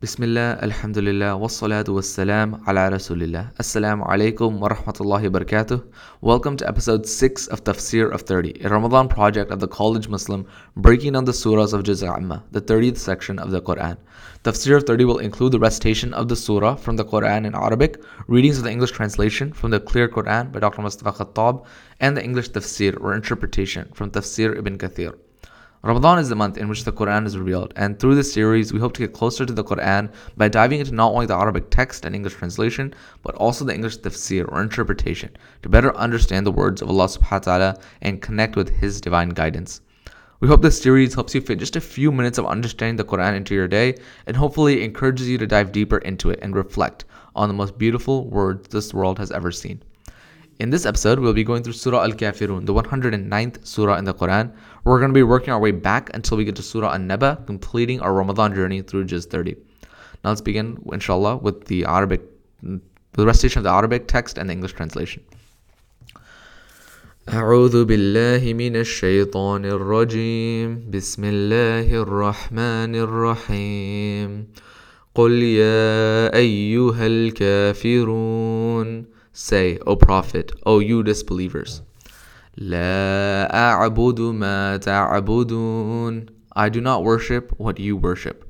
Bismillah, Alhamdulillah, wassalatu wassalam ala Rasulillah. Assalamu alaikum wa rahmatullahi wa barakatuh. Welcome to episode 6 of Tafsir of 30, a Ramadan project of the College Muslim breaking down the surahs of Juz' Amma, the 30th section of the Quran. Tafsir of 30 will include the recitation of the surah from the Quran in Arabic, readings of the English translation from the Clear Quran by Dr. Mustafa Khattab, and the English tafsir or interpretation from Tafsir ibn Kathir. Ramadan is the month in which the Quran is revealed, and through this series, we hope to get closer to the Quran by diving into not only the Arabic text and English translation, but also the English tafsir or interpretation to better understand the words of Allah subhanahu wa ta'ala and connect with His divine guidance. We hope this series helps you fit just a few minutes of understanding the Quran into your day and hopefully encourages you to dive deeper into it and reflect on the most beautiful words this world has ever seen. In this episode, we'll be going through Surah Al Kafirun, the 109th Surah in the Quran. We're going to be working our way back until we get to Surah An Naba, completing our Ramadan journey through Juz 30. Now let's begin, inshallah, with the Arabic, the recitation of the Arabic text and the English translation. أعوذ بالله من الشيطان الرجيم بسم الله الرحمن الرحيم قل يا أيها الكافرون Say, O Prophet, O you disbelievers, لا أعبد ما تعبدون I do not worship what you worship.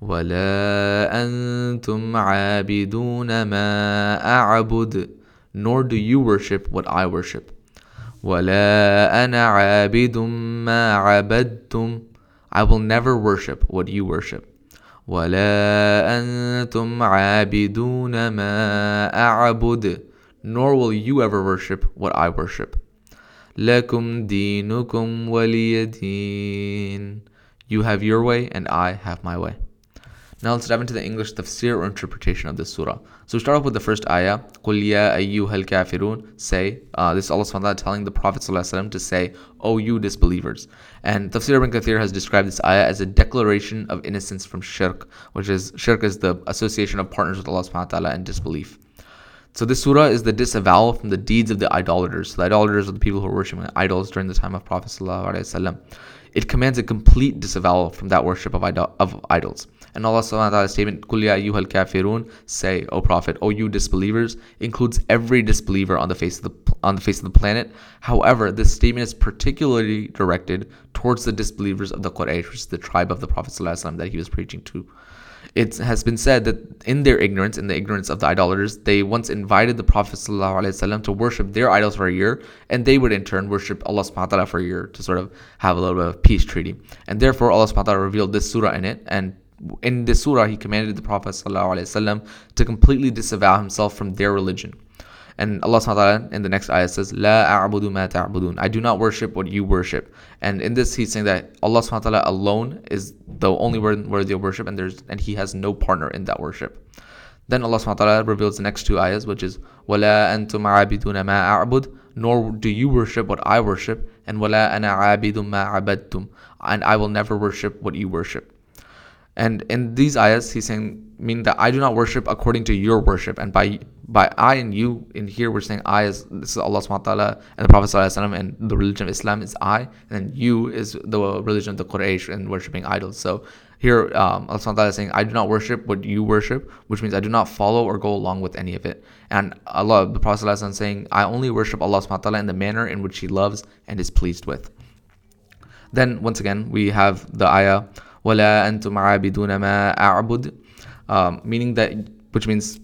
ولا أنتم عابدون ما أعبد Nor do you worship what I worship. ولا أنا عابد ما عبدتم I will never worship what you worship. ولا أنتم عابدون ما أعبد nor will you ever worship what I worship. لكم دينكم ولي دين. You have your way and I have my way. Now let's dive into the English tafsir or interpretation of this surah. So we start off with the first ayah. قُلْ يَا أَيُّهَا الْكَافِرُونَ Say, uh, this is Allah subhanahu telling the Prophet to say, O you disbelievers. And Tafsir ibn Kathir has described this ayah as a declaration of innocence from shirk, which is, shirk is the association of partners with Allah subhanahu wa ta'ala and disbelief. So this surah is the disavowal from the deeds of the idolaters. So The idolaters are the people who were worshiping idols during the time of Prophet It commands a complete disavowal from that worship of, idol- of idols. And Allah subhanahu statement, Kul kafirun, say, O Prophet, O you disbelievers, includes every disbeliever on the face of the on the face of the planet. However, this statement is particularly directed towards the disbelievers of the Quraysh, which is the tribe of the Prophet that he was preaching to it has been said that in their ignorance, in the ignorance of the idolaters, they once invited the Prophet ﷺ to worship their idols for a year, and they would in turn worship Allah subhanahu wa ta'ala for a year to sort of have a little bit of peace treaty. And therefore Allah subhanahu wa ta'ala revealed this surah in it, and in this surah he commanded the Prophet ﷺ to completely disavow himself from their religion. And Allah subhanahu in the next ayah says, La a'budu ma ta'budun. I do not worship what you worship. And in this he's saying that Allah subhanahu alone is the only worthy of worship and there's and he has no partner in that worship. Then Allah subhanahu reveals the next two ayahs, which is Wala antum abiduna ma a'bud, nor do you worship what I worship, and wala ana abidum ma abadtum, and I will never worship what you worship. And in these ayahs, he's saying, mean that I do not worship according to your worship. And by by I and you, in here we're saying I is this is Allah subhanahu wa ta'ala and the Prophet sallallahu and the religion of Islam is I, and then you is the religion of the Quraysh and worshipping idols. So here um, Allah subhanahu wa ta'ala is saying, I do not worship what you worship, which means I do not follow or go along with any of it. And Allah, the Prophet is saying, I only worship Allah subhanahu wa ta'ala in the manner in which He loves and is pleased with. Then once again we have the ayah wala antum abiduna ma a'bud, um, meaning that, which means,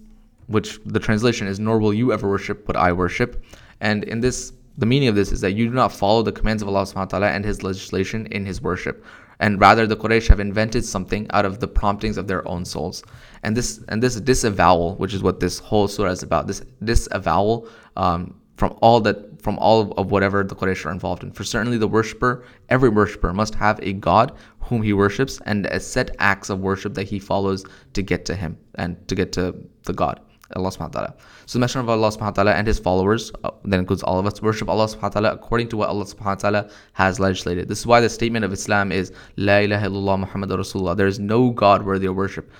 which the translation is, nor will you ever worship what I worship. And in this, the meaning of this is that you do not follow the commands of Allah subhanahu wa ta'ala and His legislation in His worship. And rather, the Quraysh have invented something out of the promptings of their own souls. And this and this disavowal, which is what this whole surah is about, this disavowal um, from all that from all of whatever the Quraysh are involved in. For certainly the worshipper, every worshipper must have a God whom he worships and a set acts of worship that he follows to get to him and to get to the God. Allah subhanahu wa ta'ala. So the Messenger of Allah subhanahu wa ta'ala and his followers, uh, that includes all of us, worship Allah subhanahu wa ta'ala according to what Allah subhanahu wa ta'ala has legislated. This is why the statement of Islam is La ilaha illallah Muhammad Rasulullah. There is no God worthy of worship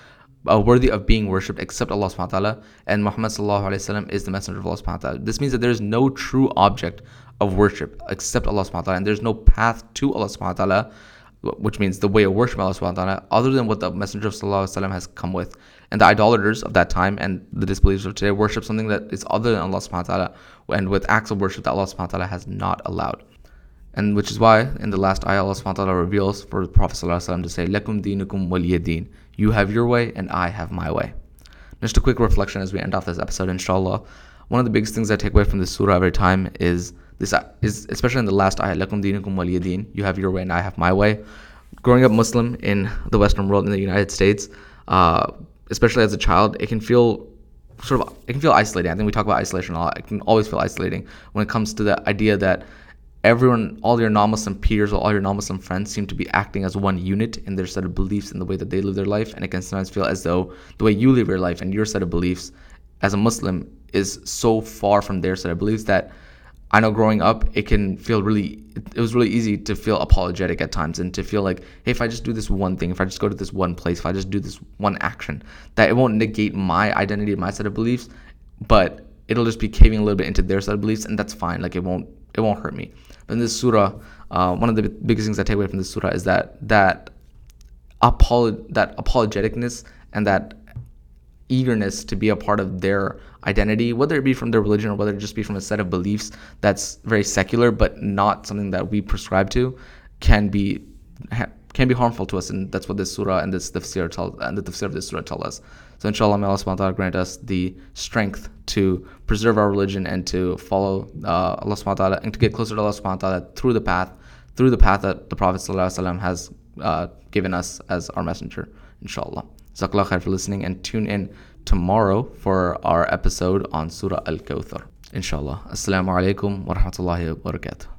uh, worthy of being worshipped except Allah subhanahu wa ta'ala and Muhammad sallallahu alayhi wa is the messenger of Allah subhanahu wa ta'ala. This means that there is no true object of worship except Allah subhanahu wa ta'ala and there's no path to Allah subhanahu wa ta'ala which means the way of worship Allah subhanahu wa ta'ala, other than what the Messenger of Sallallahu Alaihi Wasallam has come with. And the idolaters of that time and the disbelievers of today worship something that is other than Allah subhanahu wa ta'ala and with acts of worship that Allah subhanahu wa ta'ala has not allowed. And which is why in the last ayah Allah subhanahu reveals for the Prophet to say, Lakum dinukum waliyadeen. You have your way and I have my way. Just a quick reflection as we end off this episode, inshallah. One of the biggest things I take away from this surah every time is this is especially in the last ayah, lakum dinukum waliyadin. You have your way and I have my way. Growing up Muslim in the Western world in the United States, uh, especially as a child, it can feel sort of it can feel isolating. I think we talk about isolation a lot. It can always feel isolating when it comes to the idea that everyone, all your non-Muslim peers or all your non-Muslim friends seem to be acting as one unit in their set of beliefs in the way that they live their life, and it can sometimes feel as though the way you live your life and your set of beliefs as a Muslim is so far from their set of beliefs that I know growing up, it can feel really, it was really easy to feel apologetic at times and to feel like, hey, if I just do this one thing, if I just go to this one place, if I just do this one action, that it won't negate my identity my set of beliefs, but it'll just be caving a little bit into their set of beliefs, and that's fine. Like it won't, it won't hurt me. But in this surah, uh, one of the biggest things I take away from this surah is that that that apologeticness and that eagerness to be a part of their identity, whether it be from their religion or whether it just be from a set of beliefs that's very secular but not something that we prescribe to, can be can be harmful to us, and that's what this surah and this tafsir tell and the tafsir of this surah tell us. So inshallah, may Allah subhanahu wa ta'ala grant us the strength to preserve our religion and to follow uh, Allah subhanahu wa ta'ala and to get closer to Allah subhanahu wa ta'ala through the path, through the path that the Prophet has uh, given us as our messenger. Inshallah. Jazakallah khair for listening and tune in tomorrow for our episode on Surah Al Kawthar. Inshallah. Assalamu alaikum wa rahmatullahi wa barakatuh.